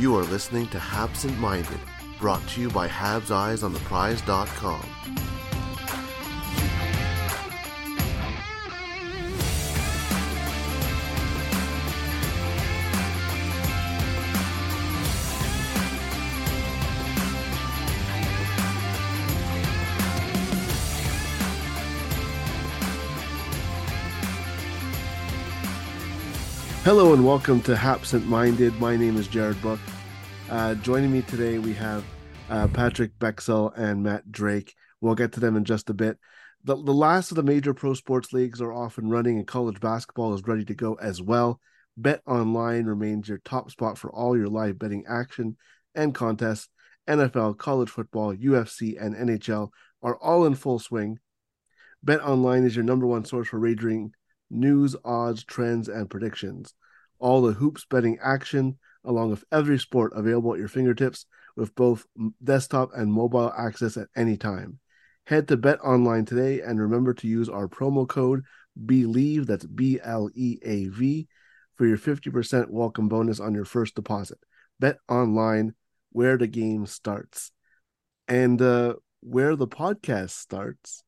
You are listening to Habsent Minded, brought to you by Habs Eyes on the Prize.com. Hello and welcome to Habsent Minded. My name is Jared Book. Uh, joining me today, we have uh, Patrik Bexell and Matt Drake. We'll get to them in just a bit. The, the last of the major pro sports leagues are off and running, and college basketball is ready to go as well. Bet Online remains your top spot for all your live betting action and contests. NFL, college football, UFC, and NHL are all in full swing. Bet Online is your number one source for wagering news, odds, trends, and predictions. All the hoops betting action, along with every sport available at your fingertips with both desktop and mobile access at any time. Head to Bet Online today and remember to use our promo code BELIEVE, that's B L E A V, for your 50% welcome bonus on your first deposit. Bet Online, where the game starts. And uh, where the podcast starts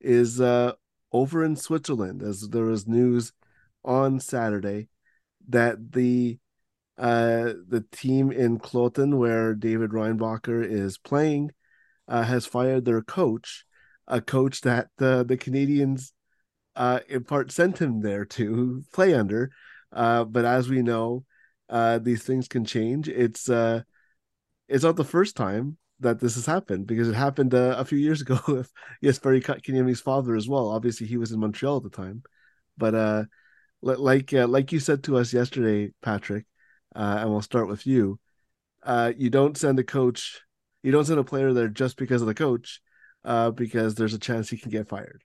is uh, over in Switzerland, as there was news on Saturday that the uh, the team in Kloten, where David Reinbacher is playing, uh, has fired their coach, a coach that uh, the Canadiens, uh, in part, sent him there to play under. Uh, but as we know, uh, these things can change. It's it's not the first time that this has happened because it happened a few years ago with Jesperi Kotkaniemi's father as well. Obviously, he was in Montreal at the time, but like like you said to us yesterday, Patrik, uh, and we'll start with you. Uh, you don't send a coach, you don't send a player there just because of the coach, uh, because there's a chance he can get fired.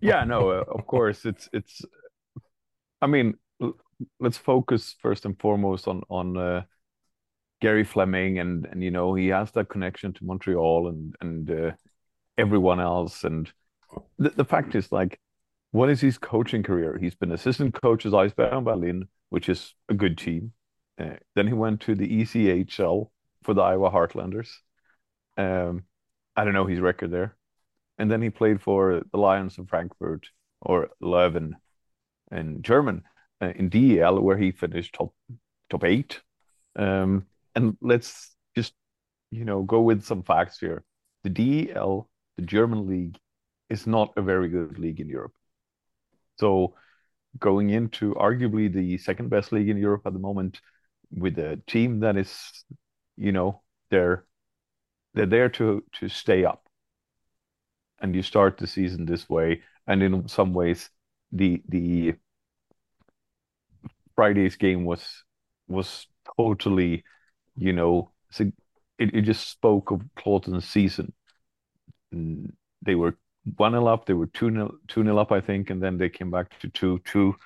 Yeah, no, uh, of course it's it's. I mean, let's focus first and foremost on on uh, Gerry Fleming, and and you know he has that connection to Montreal and and uh, everyone else, and the the fact is like what is his coaching career? He's been assistant coach at Eisbären Berlin, which is a good team. Uh, then he went to the ECHL for the Iowa Heartlanders. Um, I don't know his record there. And then he played for the Lions of Frankfurt or Löwen in German uh, in DEL, where he finished top top eight. Um, and let's just you know go with some facts here. The DEL, the German league, is not a very good league in Europe. So going into arguably the second best league in Europe at the moment with a team that is, you know, they're they're there to to stay up. And you start the season this way, and in some ways, the the Friday's game was was totally, you know, it, it just spoke of Kloten's season. They were one nil up. They were two nil two nil up, I think, and then they came back to two two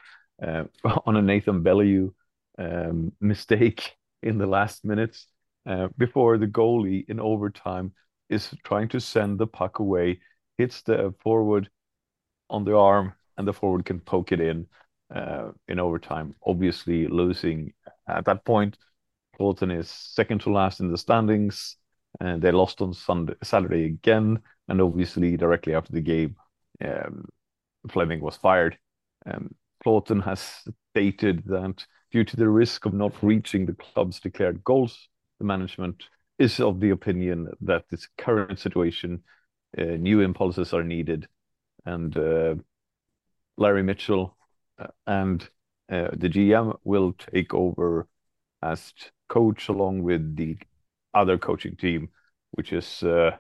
uh, on a Nathan Beaulieu um, mistake in the last minutes uh, before the goalie in overtime is trying to send the puck away, hits the forward on the arm, and the forward can poke it in uh, in overtime. Obviously, losing at that point. Kloten is second to last in the standings, and they lost on Sunday, Saturday again and obviously directly after the game, um, Fleming was fired. Um, has stated that due to the risk of not reaching the club's declared goals, the management is of the opinion that this current situation, uh, new impulses are needed, and uh, Larry Mitchell uh, and uh, the GM will take over as coach along with the other coaching team, which is uh,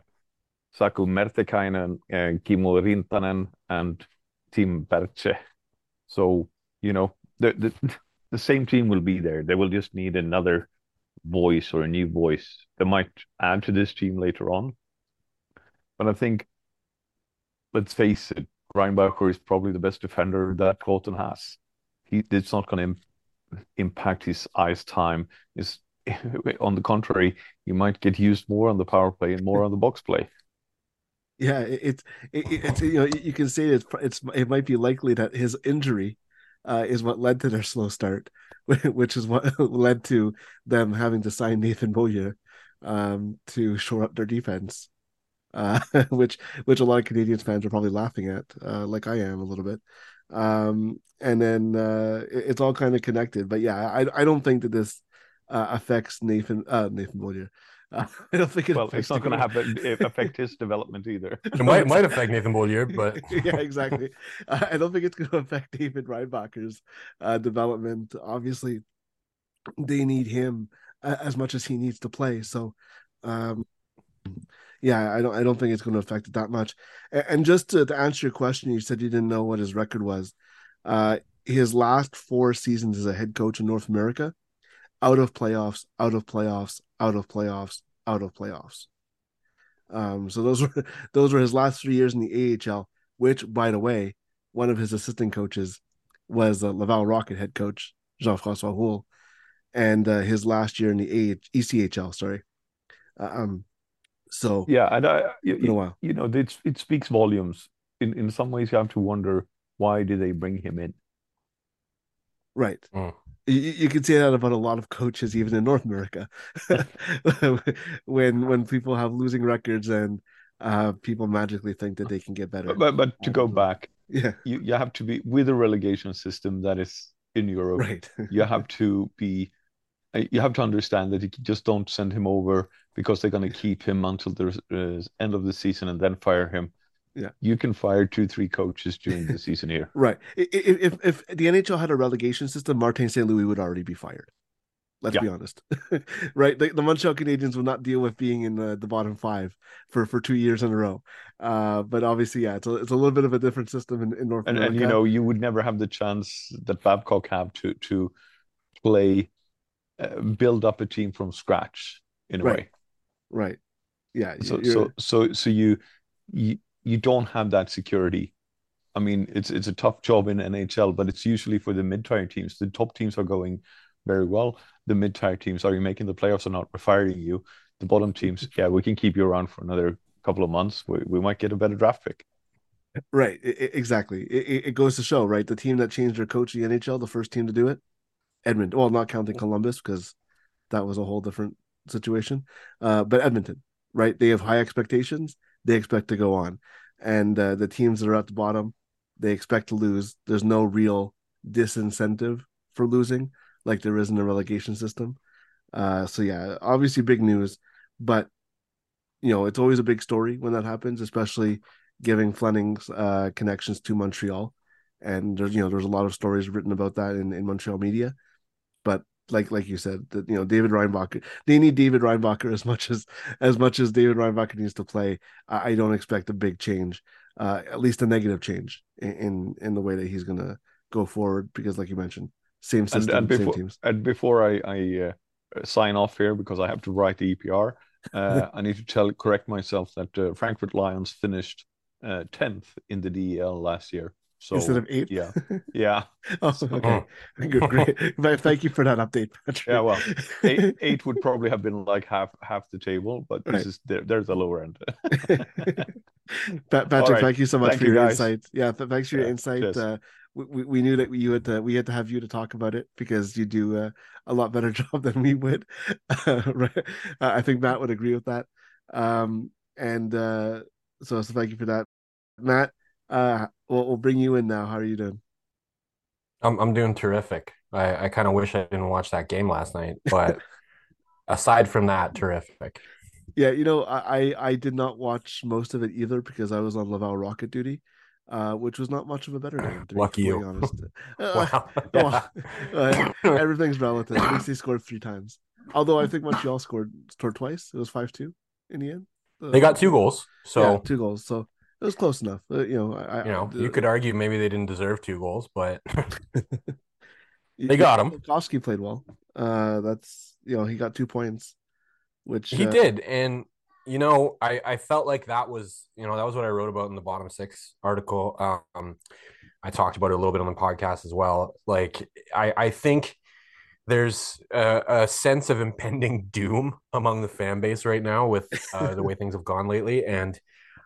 Saku Martikainen and uh, Kimmo Rintanen and Tim Berche. So, you know, the, the, the same team will be there. They will just need another voice or a new voice that might add to this team later on. But I think, let's face it, Reinbacher is probably the best defender that Kloten has. He it's not going to impact his ice time. Is on the contrary, he might get used more on the power play and more on the box play yeah, it's it, it's you know you can say it's it's it might be likely that his injury uh, is what led to their slow start, which is what led to them having to sign Nathan Beaulieu um, to shore up their defense, uh, which which a lot of Canadiens fans are probably laughing at, uh, like I am a little bit. Um, and then uh, it, it's all kind of connected. But yeah, I I don't think that this uh, affects Nathan uh, Nathan Beaulieu. Uh, I don't think it well, it's not going to have affect his development either. It might might affect Nathan Beaulieu, but yeah, exactly. Uh, I don't think it's going to affect David Reinbacher's uh, development. Obviously, they need him uh, as much as he needs to play. So, um, yeah, I don't I don't think it's going to affect it that much. And, and just to, to, answer your question, you said you didn't know what his record was. Uh, his last four seasons as a head coach in North America, out of playoffs, out of playoffs, out of playoffs, out of playoffs. Um, so those were those were his last three years in the AHL. Which, by the way, one of his assistant coaches was the Laval Rocket head coach Jean Francois Houle, and uh, his last year in the AH, ECHL. Sorry. Uh, um. So yeah, and I, you, you, you know, it it speaks volumes. In in some ways, you have to wonder why did they bring him in. Right. Mm you, you can say that about a lot of coaches, even in North America, when when people have losing records and uh, people magically think that they can get better. But but to go back, yeah, you, you have to be with a relegation system that is in Europe. Right. you have to be. You have to understand that you just don't send him over because they're going to keep him until the uh, end of the season and then fire him yeah, you can fire two, three coaches during the season here. right. If, if, if the NHL had a relegation system, Martin St. Louis would already be fired. Let's yeah. be honest, right? The, the, Montreal Canadiens will not deal with being in the, the bottom five for, for two years in a row. Uh, but obviously, yeah, it's a, it's a little bit of a different system in, in North and, America. And you know, you would never have the chance that Babcock have to to play, uh, build up a team from scratch in a right. way. Right. Yeah. So so so so you you you don't have that security. I mean, it's it's a tough job in NHL, but it's usually for the mid-tier teams. The top teams are going very well. The mid-tier teams, are you making the playoffs or not? We're firing you. The bottom teams, yeah, we can keep you around for another couple of months. We, we might get a better draft pick. Right, it, exactly. It, it goes to show, right? The team that changed their coach in the NHL, the first team to do it, Edmonton. Well, not counting Columbus because that was a whole different situation. Uh, but Edmonton, right? They have high expectations they expect to go on. And uh, the teams that are at the bottom, they expect to lose. There's no real disincentive for losing like there is in the relegation system. Uh, so yeah, obviously big news, but you know it's always a big story when that happens, especially giving Fleming's uh, connections to Montreal. And there's you know there's a lot of stories written about that in, in Montreal media, but like like you said that you know David Reinbacher they need David Reinbacher as much as as much as David Reinbacher needs to play. I, I don't expect a big change, uh, at least a negative change in in, in the way that he's gonna go forward because like you mentioned, same system, and, and before, same teams. And before I I uh, sign off here because I have to write the EPR, uh, I need to tell correct myself that uh, Frankfurt Lions finished uh, tenth in the DEL last year. So instead of eight, yeah, yeah. oh, okay, good, great. Thank you for that update, Patrik. Yeah, well, eight, eight would probably have been like half half the table, but this right. is there, there's the lower end. Patrik, right. thank you so much thank for you your guys. insight. Yeah, th- thanks for your yeah, insight. Uh, we, we knew that you had to, we had to have you to talk about it because you do uh, a lot better job than we would. right? I think Matt would agree with that. Um, and uh, so, so thank you for that, Matt. Uh, we'll, we'll bring you in now. How are you doing? I'm I'm doing terrific. I, I kind of wish I didn't watch that game last night, but aside from that, terrific. Yeah, you know, I I did not watch most of it either because I was on Laval Rocket duty, uh, which was not much of a better game. To Lucky be you. honest. wow. yeah. uh, everything's relative. At least he scored three times. Although I think Montreal scored scored twice. It was five two in the end. they got two goals. So yeah, two goals. So it was close enough. Uh, you know, I, you know, you could argue maybe they didn't deserve two goals, but they got him. Koski played well. Uh, that's you know he got two points, which he uh, did, and you know I I felt like that was you know that was what I wrote about in the bottom six article. Um, I talked about it a little bit on the podcast as well. Like I I think there's a, a, sense of impending doom among the fan base right now with uh, the way things have gone lately, and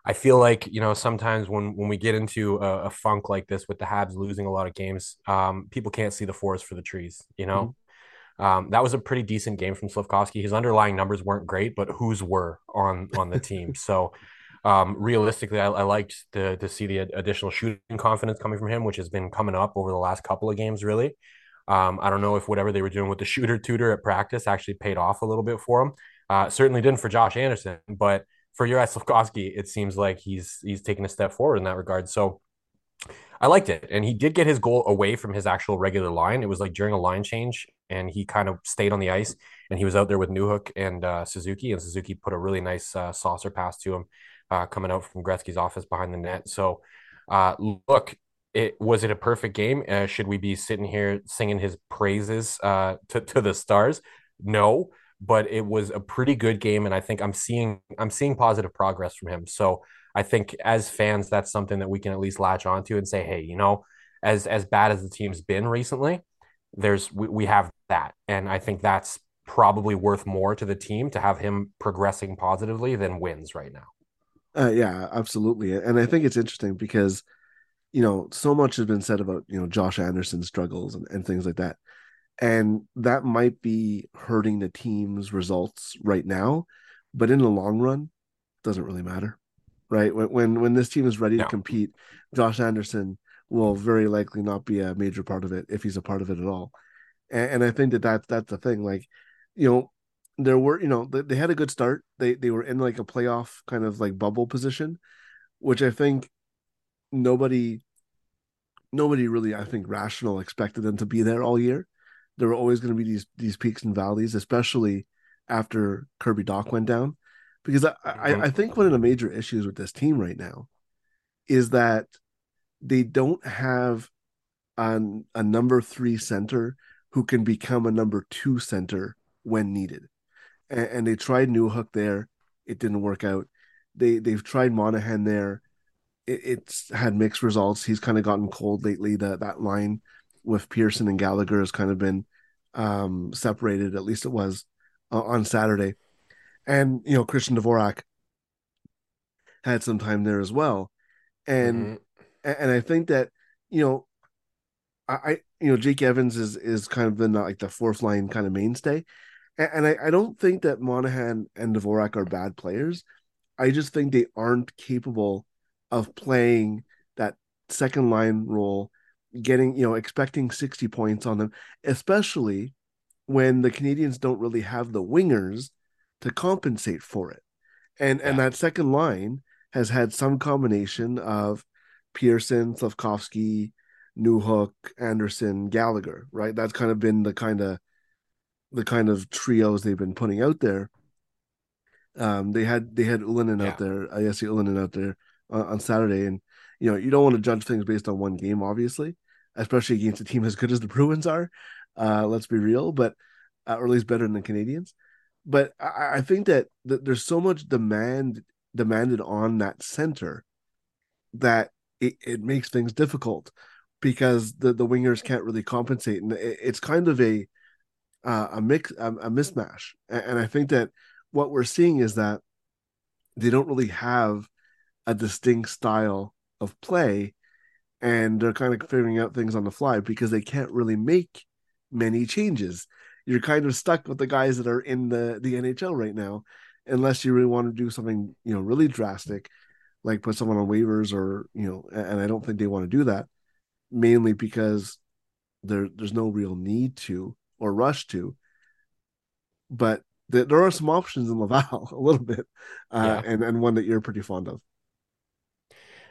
I feel like you know sometimes when when we get into a, a, funk like this with the Habs losing a lot of games, um, people can't see the forest for the trees. You know, mm-hmm. um, that was a pretty decent game from Slafkovsky. His underlying numbers weren't great, but whose were on on the team. so um, realistically, I, I, liked to to see the additional shooting confidence coming from him, which has been coming up over the last couple of games. Really, um, I don't know if whatever they were doing with the shooter tutor at practice actually paid off a little bit for him. Uh, certainly didn't for Josh Anderson, but for Juraj Slafkovsky, it seems like he's he's taken a step forward in that regard. So I liked it, and he did get his goal away from his actual regular line. It was like during a line change, and he kind of stayed on the ice, and he was out there with Newhook and uh, Suzuki, and Suzuki put a really nice uh, saucer pass to him, uh, coming out from Gretzky's office behind the net. So, uh, look, it was it a perfect game? Uh, should we be sitting here singing his praises uh, to to the stars? No, but it was a pretty good game, and I think I'm seeing I'm seeing positive progress from him. So I think as fans, that's something that we can at least latch onto and say, hey, you know, as as bad as the team's been recently, there's we, we have that, and I think that's probably worth more to the team to have him progressing positively than wins right now. Uh, yeah, absolutely, and I think it's interesting because you know so much has been said about you know Josh Anderson's struggles and, and things like that and that might be hurting the team's results right now but in the long run doesn't really matter right? When when, when this team is ready no. to compete josh anderson will very likely not be a major part of it if he's a part of it at all. And, and i think that that's that's the thing like you know there were you know they, they had a good start. They they were in like a playoff kind of like bubble position which i think nobody nobody really i think rational expected them to be there all year there were always going to be these these peaks and valleys, especially after Kirby Dach went down. Because I, I. I think one of the major issues with this team right now is that they don't have an, a number three center who can become a number two center when needed. And, and they tried Newhook there, it didn't work out. They they've tried Monahan there, it, it's had mixed results. He's kind of gotten cold lately. That that line with Pearson and Gallagher has kind of been um, separated. At least it was uh, on Saturday, and you know Christian Dvorak had some time there as well, and mm-hmm. and I think that you know I, you know Jake Evans is is kind of the not like the fourth line kind of mainstay, and, and I, I don't think that Monahan and Dvorak are bad players. I just think they aren't capable of playing that second line role getting, you know, expecting 60 points on them, especially when the Canadiens don't really have the wingers to compensate for it. And yeah. and that second line has had some combination of Pearson, Slafkovsky, Newhook, Anderson, Gallagher, right? That's kind of been the kind of the kind of trios they've been putting out there. Um, they had they had Ylönen yeah. out there, I guess Ylönen out there uh, on Saturday, and you know, you don't want to judge things based on one game, obviously, especially against a team as good as the Bruins are. Uh, let's be real, but uh, or at least better than the Canadiens. But I, I think that, that there's so much demand demanded on that center that it, it makes things difficult because the, the wingers can't really compensate, and it, it's kind of a uh, a mix a, a mismatch. And, and I think that what we're seeing is that they don't really have a distinct style of play and they're kind of figuring out things on the fly because they can't really make many changes. You're kind of stuck with the guys that are in the the NHL right now, unless you really want to do something you know really drastic, like put someone on waivers or you know. And I don't think they want to do that, mainly because there there's no real need to or rush to. But there are some options in Laval a little bit, uh, yeah. and and one that you're pretty fond of.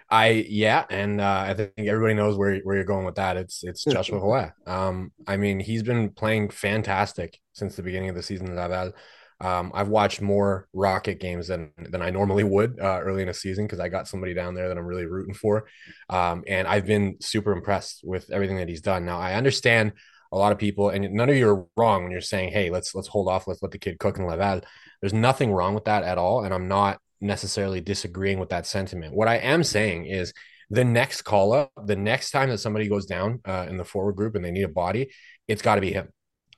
I yeah, and uh, I think everybody knows where where you're going with that. It's it's Joshua Roy. Um, I mean, he's been playing fantastic since the beginning of the season Laval. Um, I've watched more Rocket games than than I normally would uh, early in a season because I got somebody down there that I'm really rooting for, um, and I've been super impressed with everything that he's done. Now I understand a lot of people, and none of you are wrong when you're saying, "Hey, let's let's hold off, let's let the kid cook in Laval." There's nothing wrong with that at all, and I'm not necessarily disagreeing with that sentiment. What I am saying is the next call up, the next time that somebody goes down uh, in the forward group and they need a body, it's got to be him.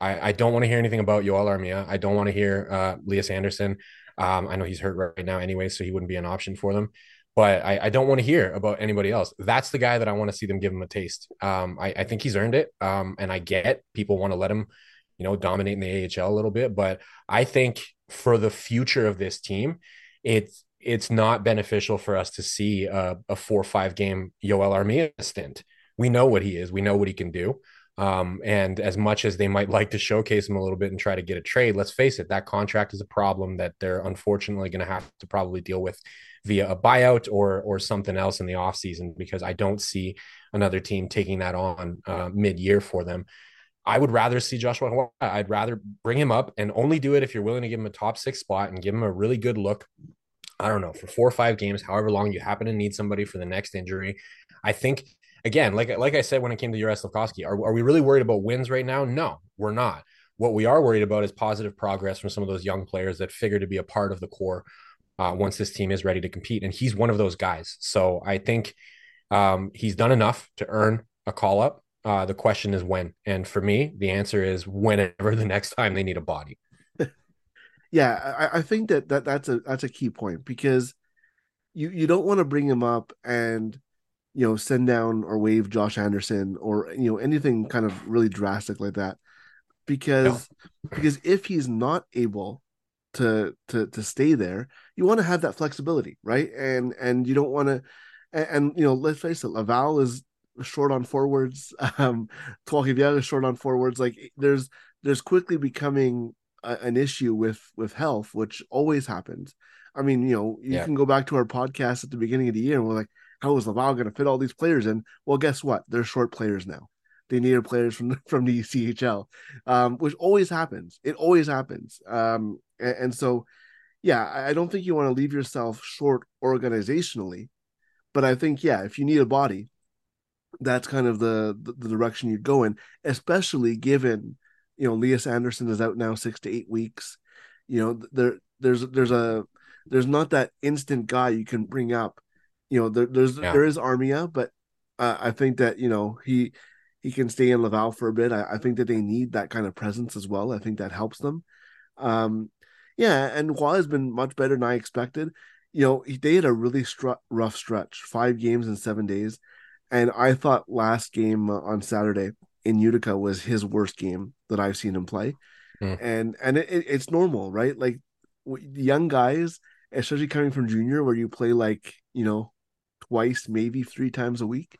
I, I don't want to hear anything about Joel Armia. I don't want to hear uh, Lias Andersson. Um, I know he's hurt right now anyway, so he wouldn't be an option for them. but I, I don't want to hear about anybody else. That's the guy that I want to see them give him a taste. Um, I, I think he's earned it. Um, and I get people want to let him, you know, dominate in the AHL a little bit, but I think for the future of this team, it's it's not beneficial for us to see a, a four or five game Joel Armia stint. We know what he is. We know what he can do. Um, and as much as they might like to showcase him a little bit and try to get a trade, let's face it, that contract is a problem that they're unfortunately going to have to probably deal with via a buyout or or something else in the offseason because I don't see another team taking that on uh, mid year for them. I would rather see Joshua I'd rather bring him up and only do it if you're willing to give him a top six spot and give him a really good look. I don't know, for four or five games, however long you happen to need somebody for the next injury. I think again, like like I said when it came to Juraj Slafkovsky, are, are we really worried about wins right now? No, we're not. What we are worried about is positive progress from some of those young players that figure to be a part of the core uh, once this team is ready to compete. And he's one of those guys. So I think um, he's done enough to earn a call up. Uh, the question is when. And for me, the answer is whenever the next time they need a body. yeah, I, I think that, that that's a that's a key point because you you don't want to bring him up and you know send down or waive Josh Anderson or you know anything kind of really drastic like that because no. because if he's not able to to to stay there you want to have that flexibility right and and you don't want to and, and, you know let's face it laval is short on forwards um is short on forwards like there's there's quickly becoming a, an issue with with health which always happens i mean you know you yeah. can go back to our podcast at the beginning of the year and we're like how is laval going to fit all these players in well guess what they're short players now they needed players from from the CHL, um, which always happens. It always happens. Um, and, and so, yeah, I don't think you want to leave yourself short organizationally, but I think yeah, if you need a body, that's kind of the the, the direction you'd go in, especially given you know Lias Andersson is out now six to eight weeks. You know there there's there's a there's not that instant guy you can bring up. You know there, there's yeah. there is Armia, but uh, I think that you know he he can stay in Laval for a bit. I, I, think that they need that kind of presence as well. I think that helps them. Um, yeah, and Roy has been much better than I expected. You know, they had a really str- rough stretch, five games in seven days, and I thought last game on Saturday in Utica was his worst game that I've seen him play, mm. and and it, it, it's normal, right? Like young guys, especially coming from junior, where you play like you know twice, maybe three times a week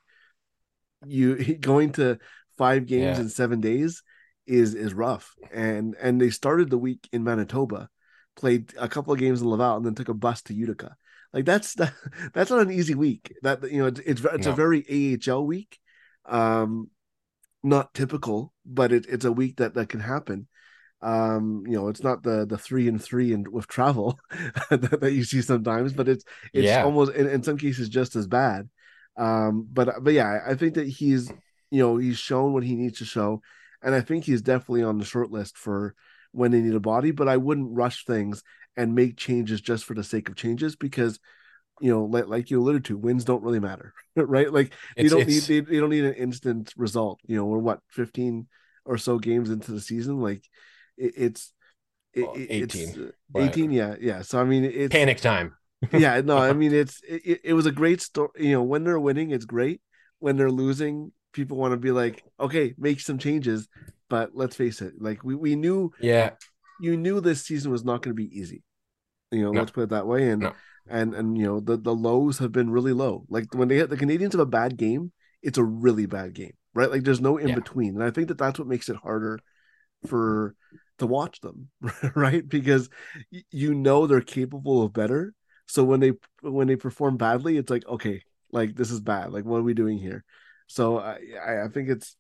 you going to five games yeah. in seven days is is rough. And and they started the week in Manitoba, played a couple of games in Laval, and then took a bus to Utica. Like that's that, that's not an easy week. That you know it's it's, it's no. a very AHL week. Um, not typical, but it, it's a week that that can happen. Um, you know, it's not the the three and three and with travel that, that, you see sometimes, but it's it's yeah. almost in, in some cases just as bad. Um, but but yeah, I think that he's you know he's shown what he needs to show, and I think he's definitely on the short list for when they need a body. But I wouldn't rush things and make changes just for the sake of changes because you know like, like you alluded to wins don't really matter right like it's, they don't need they, they don't need an instant result you know we're what 15 or so games into the season like it, it's it, well, 18 it's, 18 yeah yeah so i mean it's panic time yeah, no, I mean it's it, it was a great story. You know, when they're winning, it's great. When they're losing, people want to be like, okay, make some changes. But let's face it, like we, we knew, yeah, you knew this season was not going to be easy. You know, no. let's put it that way. And no. and and you know the the lows have been really low. Like when they hit the Canadiens have a bad game, it's a really bad game, right? Like there's no in yeah. between, and I think that that's what makes it harder for to watch them, right? Because you know they're capable of better, so when they when they perform badly, it's like okay, like this is bad. Like what are we doing here? So I I think it's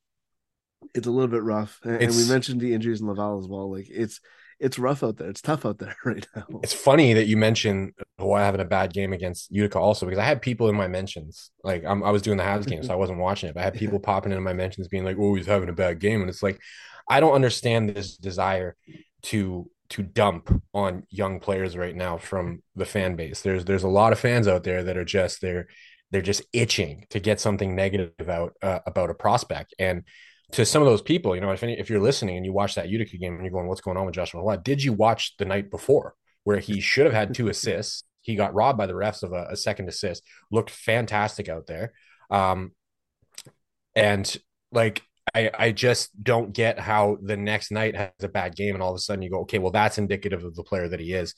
it's a little bit rough, and, and we mentioned the injuries in Laval as well. Like it's it's rough out there. It's tough out there right now. It's funny that you mentioned uh, Hawaii having a bad game against Utica also because I had people in my mentions. Like I'm, i was doing the Habs game, so I wasn't watching it. But I had people popping into my mentions being like, "Oh, he's having a bad game," and it's like, I don't understand this desire to to dump on young players right now from the fan base. There's there's a lot of fans out there that are just they're they're just itching to get something negative out uh, about a prospect. And to some of those people, you know, if any, if you're listening and you watch that Utica game and you're going, "What's going on with Joshua What Did you watch the night before where he should have had two assists? He got robbed by the refs of a, a second assist. Looked fantastic out there. Um, and like I, I just don't get how the next night has a bad game and all of a sudden you go, okay, well, that's indicative of the player that he is.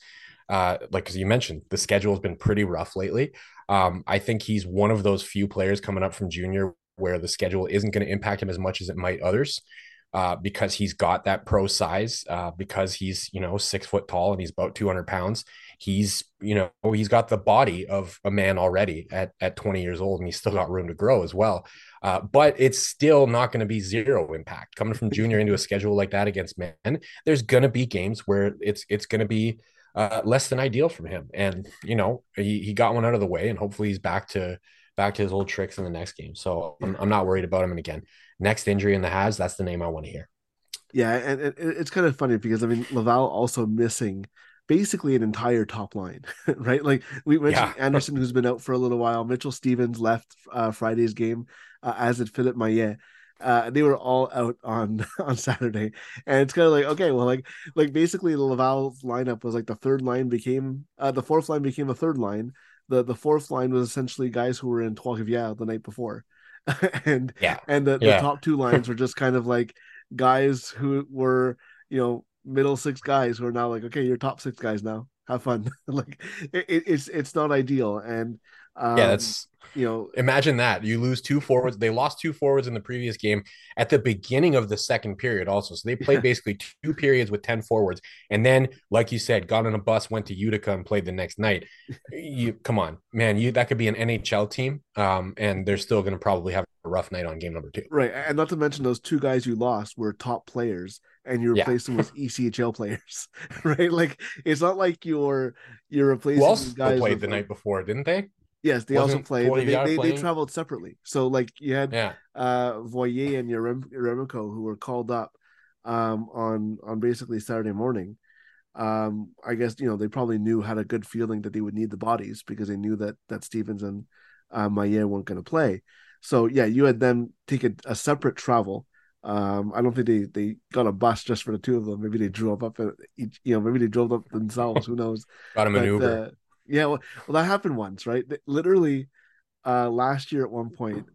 Uh, like as you mentioned, the schedule has been pretty rough lately. Um, I think he's one of those few players coming up from junior where the schedule isn't going to impact him as much as it might others. Uh, because he's got that pro size, uh, because he's you know six foot tall and he's about 200 pounds. He's you know he's got the body of a man already at at 20 years old, and he's still got room to grow as well. Uh, but it's still not going to be zero impact coming from junior into a schedule like that against men. There's going to be games where it's it's going to be uh, less than ideal from him. And you know, he, he got one out of the way, and hopefully he's back to back to his old tricks in the next game. So I'm, I'm not worried about him. And again, next injury in the has that's the name I want to hear. Yeah, and, and it's kind of funny because I mean Laval also missing basically an entire top line, right? Like we mentioned yeah. Anderson, who's been out for a little while. Mitchell Stevens left uh, Friday's game, uh, as did Philippe Maillet uh, they were all out on on Saturday, and it's kind of like okay, well, like like basically the Laval lineup was like the third line became uh, the fourth line became a third line. The the fourth line was essentially guys who were in Trois-Rivières the night before, and yeah, and the, yeah. the top two lines were just kind of like guys who were you know middle six guys who are now like okay, you're top six guys now. Have fun. like it, it's it's not ideal, and um, yeah, that's you know, imagine that you lose two forwards. They lost two forwards in the previous game at the beginning of the second period, also. So they played yeah. basically two periods with 10 forwards. And then, like you said, got on a bus, went to Utica and played the next night. You come on, man, you that could be an NHL team. Um, and they're still gonna probably have a rough night on game number two. Right. And not to mention those two guys you lost were top players and you replace yeah. them with ECHL players. right. Like it's not like you're you're replacing Who guys played the night before, didn't they? Yes, they Wasn't also played. They, they, they, traveled separately. So like you had yeah. uh Voyer and Yaremko who were called up um on on basically Saturday morning. Um I guess you know they probably knew had a good feeling that they would need the bodies because they knew that that Stevens and uh, Maillet weren't going to play. So yeah, you had them take a, a, separate travel. Um, I don't think they they got a bus just for the two of them. Maybe they drove up each, you know, maybe they drove up themselves. Who knows? got a maneuver. Yeah, well, well, that happened once, right? Literally, uh, last year at one point,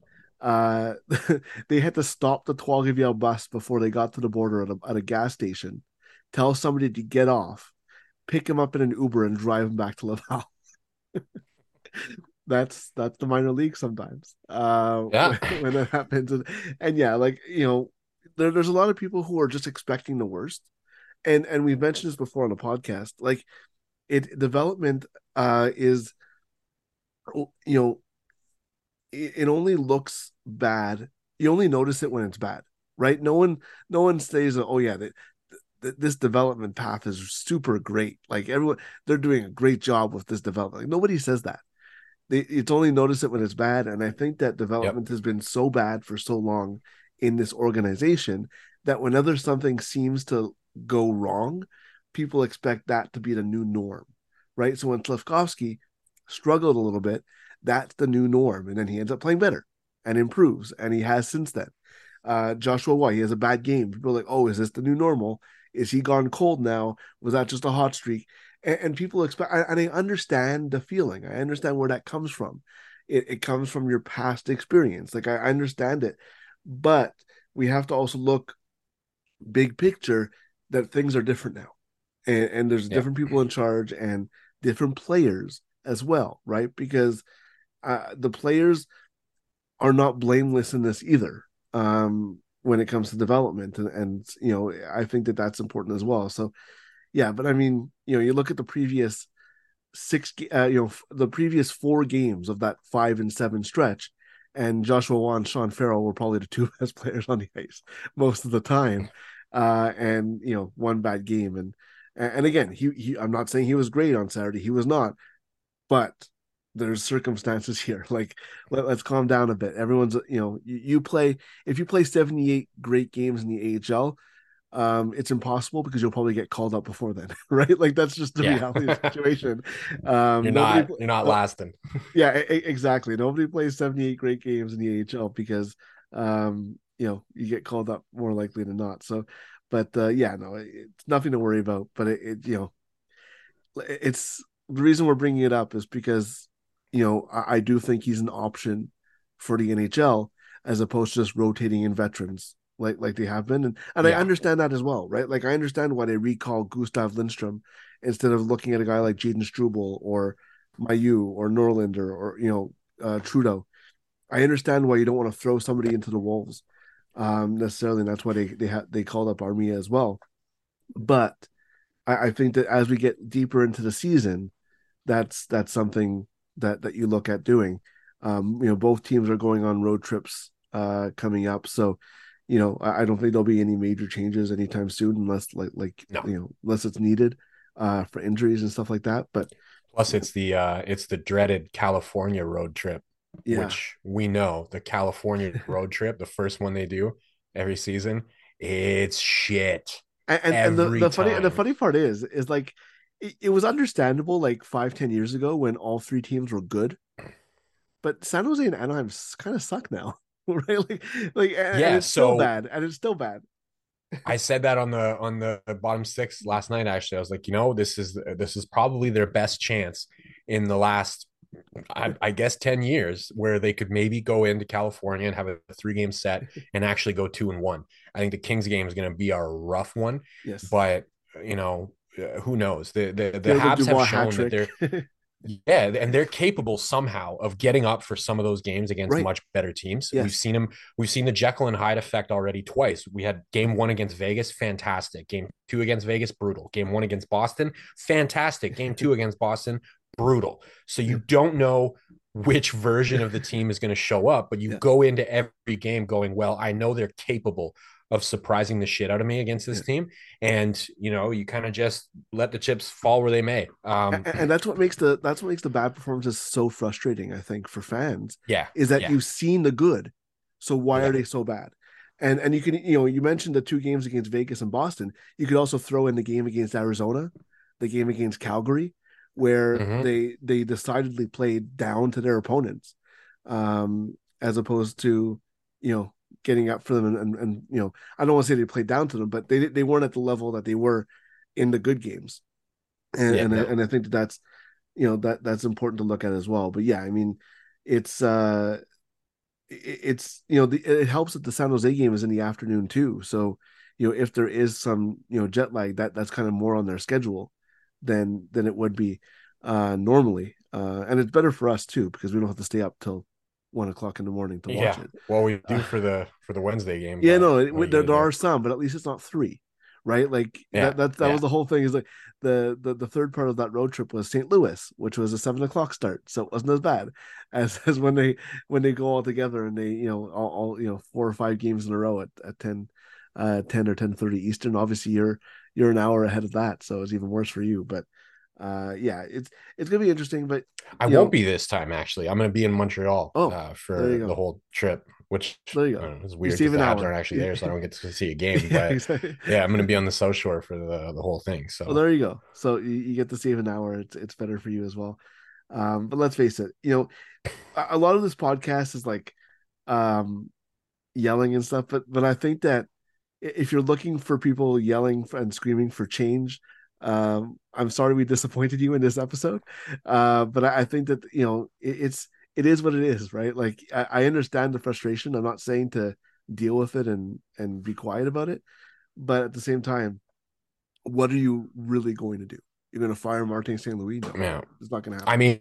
uh, they had to stop the Trois-Rivières bus before they got to the border at a, at a gas station, tell somebody to get off, pick him up in an Uber, and drive him back to Laval. that's that's the minor league sometimes. Uh, yeah, when, when that happens, and, and yeah, like you know, there, there's a lot of people who are just expecting the worst, and and we've mentioned this before on the podcast, like it development uh, is you know it, it only looks bad. You only notice it when it's bad, right? No one no one says, "Oh yeah, that." this development path is super great. Like everyone, they're doing a great job with this development. Like, nobody says that. They, it's only notice it when it's bad, and I think that development yep. has been so bad for so long in this organization that whenever something seems to go wrong, people expect that to be the new norm right? So when Slafkovsky struggled a little bit, that's the new norm. And then he ends up playing better and improves. And he has since then. Uh, Joshua Roy, he has a bad game. People are like, oh, is this the new normal? Is he gone cold now? Was that just a hot streak? And, and people expect, and I understand the feeling. I understand where that comes from. It, it comes from your past experience. Like I understand it. But we have to also look big picture that things are different now. And, and there's yeah. different people in charge and different players as well, right? Because uh, the players are not blameless in this either um, when it comes to development, and, and you know I think that that's important as well. So yeah, but I mean you know you look at the previous six, uh, you know the previous four games of that five and seven stretch, and Joshua and Sean Farrell were probably the two best players on the ice most of the time, uh, and you know one bad game and and again, he, he I'm not saying he was great on Saturday. He was not, but there's circumstances here. Like let, us calm down a bit. Everyone's you know you, you, play if you play 78 great games in the AHL, um, it's impossible because you'll probably get called up before then, right? Like that's just the yeah. reality of the situation. Um, you're not you're not lasting. yeah, exactly. Nobody plays 78 great games in the AHL because um, you know you get called up more likely than not. So but uh, yeah, no, it's nothing to worry about. But it, it, you know, it's the reason we're bringing it up is because you know I, I do think he's an option for the NHL as opposed to just rotating in veterans like like they have been, and and yeah. I understand that as well, right? Like I understand why they recall Gustav Lindstrom instead of looking at a guy like Jayden Struble or Mailloux or Norlinder or you know uh, Trudeau. I understand why you don't want to throw somebody into the wolves um, necessarily, and that's why they they had they called up Armia as well. But I, I think that as we get deeper into the season, that's that's something that that you look at doing. Um, you know, both teams are going on road trips uh, coming up, so you know I, I, don't think there'll be any major changes anytime soon, unless like like no. you know unless it's needed uh, for injuries and stuff like that. But plus, it's the uh, it's the dreaded California road trip, yeah. which we know the California road trip, the first one they do every season, it's shit. And, and, and the, the funny the funny part is is like it, it was understandable like five ten years ago when all three teams were good, but San Jose and Anaheim kind of suck now. right? Like, like yeah, and it's so, still bad, and it's still bad. I said that on the on the bottom six last night. Actually, I was like, you know, this is this is probably their best chance in the last, I, I guess, ten years where they could maybe go into California and have a three game set and actually go two and one. I think the Kings game is going to be a rough one. Yes, but you know, uh, who knows? The the the Habs have shown that they're Yeah, and they're capable somehow of getting up for some of those games against right. much better teams. Yes. We've seen them. We've seen the Jekyll and Hyde effect already twice. We had game one against Vegas, fantastic. Game two against Vegas, brutal. Game one against Boston, fantastic. Game two against Boston, brutal. So you don't know which version of the team is going to show up, but you yeah. go into every game going, well, I know they're capable of surprising the shit out of me against this yeah. team. And you know, you kind of just let the chips fall where they may. Um, and, and, that's what makes the that's what makes the bad performances so frustrating. I think for fans, yeah, is that yeah. you've seen the good, so why yeah. are they so bad? And and you can you know you mentioned the two games against Vegas and Boston. You could also throw in the game against Arizona, the game against Calgary, where mm-hmm. they they decidedly played down to their opponents, um, as opposed to you know getting up for them and, and, and you know I don't want to say they played down to them, but they they weren't at the level that they were in the good games, and yeah, and, no. I, and I think that that's you know that that's important to look at as well. But yeah, I mean it's uh it's you know the, it helps that the San Jose game is in the afternoon too. So you know if there is some you know jet lag that that's kind of more on their schedule than than it would be uh normally. Uh, and it's better for us too because we don't have to stay up till one o'clock in the morning to watch yeah. it. Well, we do uh, for the for the Wednesday game. Yeah, no, it, there, there are some, but at least it's not three, right? Like yeah. that that, that yeah. was the whole thing. Is like the, the the third part of that road trip was St. Louis, which was a seven o'clock start, so it wasn't as bad as as when they when they go all together and they you know all, all you know four or five games in a row at at 10, uh, 10 or ten thirty Eastern. Obviously, you're you're an hour ahead of that, so it's even worse for you, but uh yeah it's it's gonna be interesting but i won't be this time actually. I'm gonna be in montreal oh, uh, for the whole trip which there you go. Know, is weird because the Habs aren't actually there so i don't get to see a game but yeah, exactly. yeah i'm gonna be on the south shore for the the whole thing so. Well, there you go. So you, you get to save an hour. It's it's better for you as well. Um but let's face it you know a, a lot of this podcast is like um yelling and stuff but but i think that if you're looking for people yelling and screaming for change um, I'm sorry we disappointed you in this episode, uh, but I, I, think that you know it, it's it is what it is, right? Like I, I, understand the frustration. I'm not saying to deal with it and and be quiet about it, but at the same time, what are you really going to do? You're going to fire Martin St. Louis? No, yeah. it's not going to happen. I mean,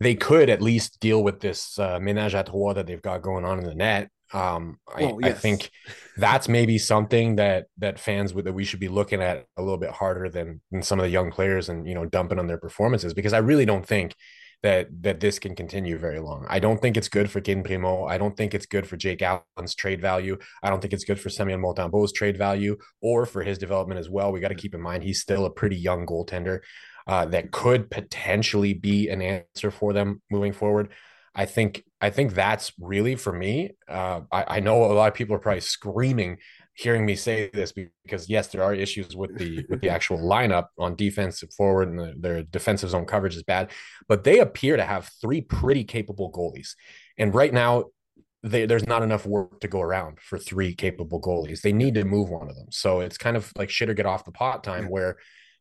they could at least deal with this uh, ménage à trois that they've got going on in the net um, well, I, yes. I, think that's maybe something that that fans would that we should be looking at a little bit harder than than some of the young players and you know dumping on their performances because I really don't think that that this can continue very long. I don't think it's good for Cayden Primeau. I don't think it's good for Jake Allen's trade value. I don't think it's good for Samuel Montembeault's trade value or for his development as well. We got to keep in mind he's still a pretty young goaltender uh, that could potentially be an answer for them moving forward. I think I think that's really for me. Uh, I, I, know a lot of people are probably screaming hearing me say this because yes, there are issues with the with the actual lineup on defensive forward and the, their defensive zone coverage is bad, but they appear to have three pretty capable goalies. And right now, they, there's not enough work to go around for three capable goalies. They need to move one of them. So it's kind of like shit or get off the pot time where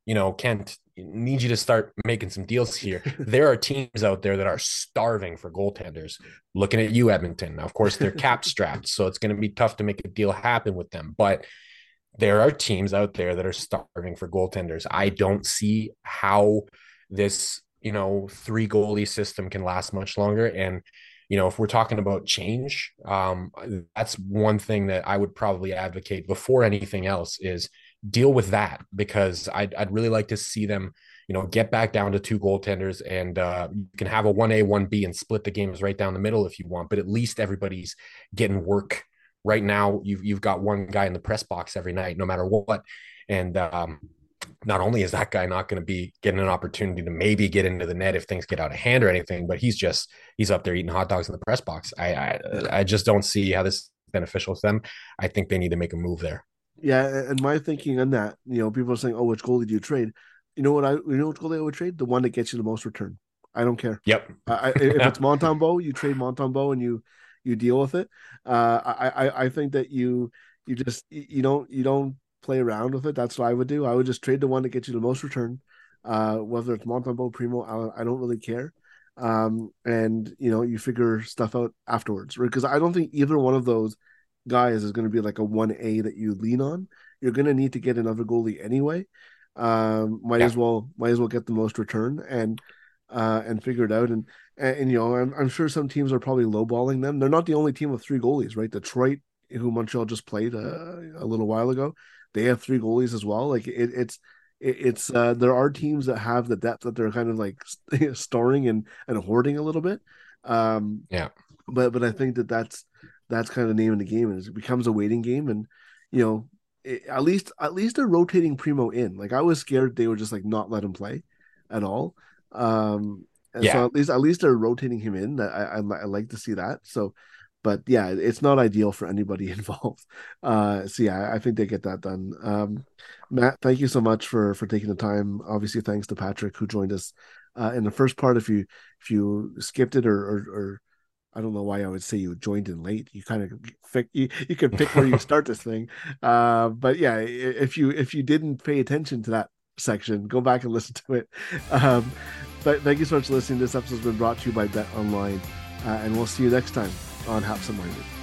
you know, Kent, need you to start making some deals here. there are teams out there that are starving for goaltenders. Looking at you, Edmonton. Now, of course, they're cap strapped, so it's going to be tough to make a deal happen with them. But there are teams out there that are starving for goaltenders. I don't see how this, you know, three goalie system can last much longer. And you know, if we're talking about change, um, that's one thing that I would probably advocate before anything else is deal with that because I'd, I'd really like to see them, you know, get back down to two goaltenders and uh, you can have a 1A, 1B and split the games right down the middle if you want, but at least everybody's getting work. Right now, you've, you've got one guy in the press box every night, no matter what. And um, not only is that guy not going to be getting an opportunity to maybe get into the net if things get out of hand or anything, but he's just he's up there eating hot dogs in the press box. I I, I just don't see how this is beneficial to them. I think they need to make a move there. Yeah, and my thinking on that, you know, people are saying, "Oh, which goalie do you trade?" You know what I, you know which goalie I would trade? The one that gets you the most return. I don't care. Yep. I, if it's Montembeault, you trade Montembeault and you you deal with it. Uh, I, I I think that you you just you don't you don't play around with it. That's what I would do. I would just trade the one that gets you the most return. Uh, whether it's Montembeault, Primeau, I, I don't really care. Um, and you know, you figure stuff out afterwards, right? Because I don't think either one of those guys is going to be like a 1A that you lean on. You're going to need to get another goalie anyway. Um, might yeah. as well might as well get the most return and uh, and figure it out. And, and, and you know, I'm, I'm sure some teams are probably lowballing them. They're not the only team with three goalies, right? Detroit, who Montreal just played uh, a little while ago, they have three goalies as well. Like it, it's it, it's uh, there are teams that have the depth that they're kind of like storing and and hoarding a little bit. Um, yeah, but but I think that that's that's kind of the name of the game and it becomes a waiting game and you know it, at least at least they're rotating Primeau in. Like i was scared they would just like not let him play at all. Um and yeah. so at least at least they're rotating him in. I, I i like to see that. So but yeah it's not ideal for anybody involved. Uh so yeah i think they get that done. Um matt thank you so much for for taking the time. Obviously thanks to Patrik who joined us uh in the first part. If you if you skipped it or or, or I don't know why I would say you joined in late. You kind of pick you, you can pick where you start this thing. Uh, but yeah, if you if you didn't pay attention to that section, go back and listen to it. Um, but thank you so much for listening. This episode has been brought to you by Bet Online, uh, and we'll see you next time on Habsent Minded.